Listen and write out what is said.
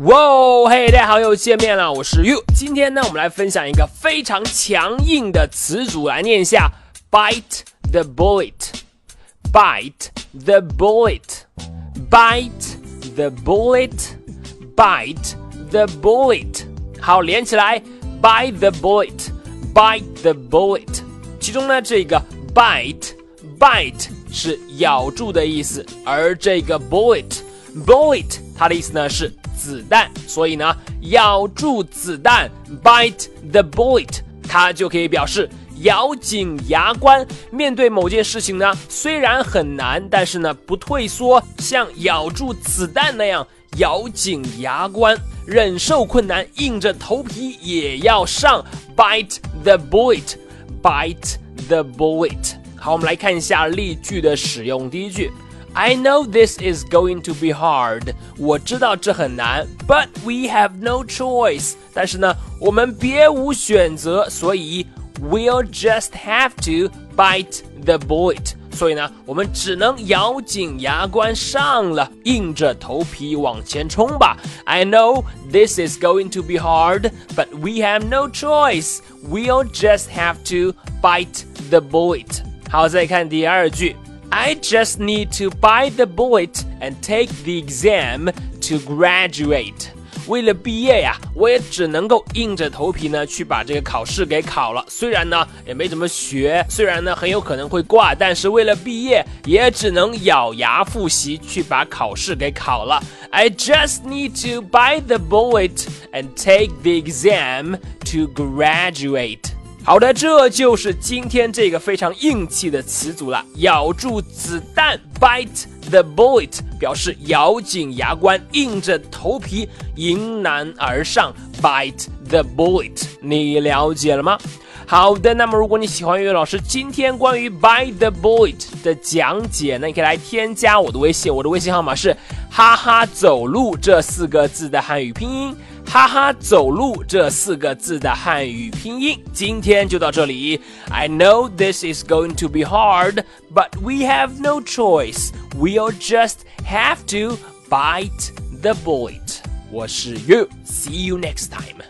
哇哦，嘿，大家好，又见面了，我是 You。今天呢，我们来分享一个非常强硬的词组，来念一下：bite the bullet，bite the bullet，bite the bullet，bite the bullet。好，连起来，bite the bullet，bite the bullet。其中呢，这个 bite，bite 是咬住的意思，而这个 bullet，bullet 它的意思呢是。子弹，所以呢，咬住子弹，bite the bullet，它就可以表示咬紧牙关。面对某件事情呢，虽然很难，但是呢，不退缩，像咬住子弹那样咬紧牙关，忍受困难，硬着头皮也要上，bite the bullet，bite the bullet。好，我们来看一下例句的使用。第一句。I know this is going to be hard. 我知道这很难，but we have no choice. 但是呢，我们别无选择，所以 we'll just have to bite the bullet. 所以呢，我们只能咬紧牙关上了，硬着头皮往前冲吧。I know this is going to be hard, but we have no choice. We'll just have to bite the bullet. 好，再看第二句。 I just need to bite the bullet and take the exam to graduate. 为了毕业呀，我也只能够硬着头皮呢去把这个考试给考了。虽然呢也没怎么学，虽然呢很有可能会挂，但是为了毕业，也只能咬牙复习去把考试给考了。I just need to bite the bullet and take the exam to graduate. 好的，这就是今天这个非常硬气的词组了。咬住子弹，bite the bullet，表示咬紧牙关，硬着头皮迎难而上。bite the bullet，你了解了吗？好的，那么如果你喜欢岳老师今天关于 bite the bullet 的讲解，那你可以来添加我的微信，我的微信号码是哈哈走路这四个字的汉语拼音。哈哈，走路这四个字的汉语拼音，今天就到这里。I know this is going to be hard, but we have no choice. We'll just have to bite the bullet. 我是 yu See you next time.